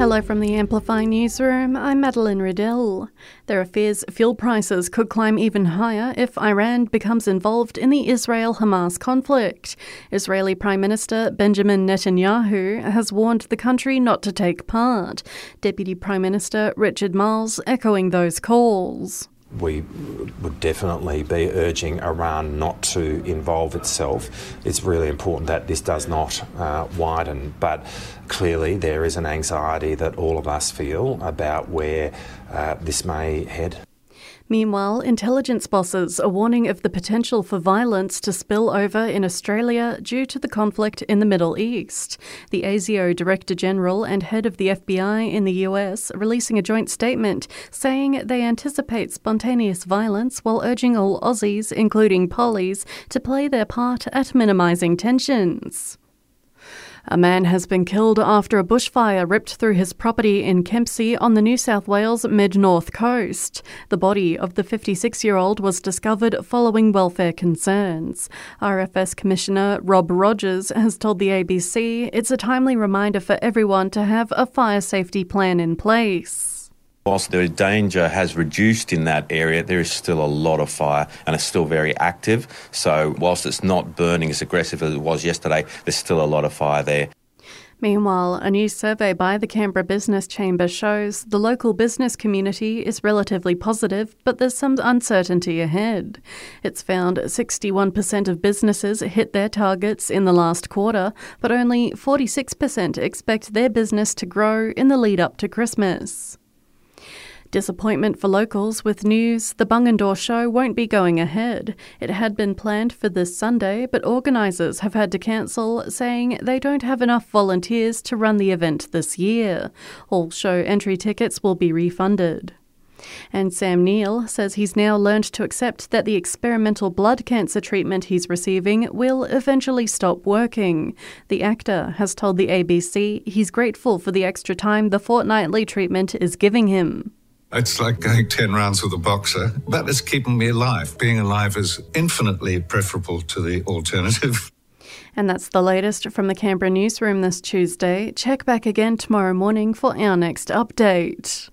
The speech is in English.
Hello from the Amplify newsroom. I'm Madeline Riddell. There are fears fuel prices could climb even higher if Iran becomes involved in the Israel Hamas conflict. Israeli Prime Minister Benjamin Netanyahu has warned the country not to take part. Deputy Prime Minister Richard Marles echoing those calls we would definitely be urging Iran not to involve itself. It's really important that this does not uh, widen, but clearly there is an anxiety that all of us feel about where uh, this may head. Meanwhile, intelligence bosses are warning of the potential for violence to spill over in Australia due to the conflict in the Middle East. The ASIO Director General and head of the FBI in the US releasing a joint statement saying they anticipate spontaneous violence while urging all Aussies, including Pollies, to play their part at minimising tensions. A man has been killed after a bushfire ripped through his property in Kempsey on the New South Wales mid north coast. The body of the 56 year old was discovered following welfare concerns. RFS Commissioner Rob Rogers has told the ABC it's a timely reminder for everyone to have a fire safety plan in place. Whilst the danger has reduced in that area, there is still a lot of fire and it's still very active. So, whilst it's not burning as aggressive as it was yesterday, there's still a lot of fire there. Meanwhile, a new survey by the Canberra Business Chamber shows the local business community is relatively positive, but there's some uncertainty ahead. It's found 61% of businesses hit their targets in the last quarter, but only 46% expect their business to grow in the lead up to Christmas. Disappointment for locals with news the Bungendore show won't be going ahead. It had been planned for this Sunday, but organisers have had to cancel, saying they don't have enough volunteers to run the event this year. All show entry tickets will be refunded. And Sam Neill says he's now learned to accept that the experimental blood cancer treatment he's receiving will eventually stop working. The actor has told the ABC he's grateful for the extra time the fortnightly treatment is giving him. It's like going 10 rounds with a boxer, but it's keeping me alive. Being alive is infinitely preferable to the alternative. And that's the latest from the Canberra newsroom this Tuesday. Check back again tomorrow morning for our next update.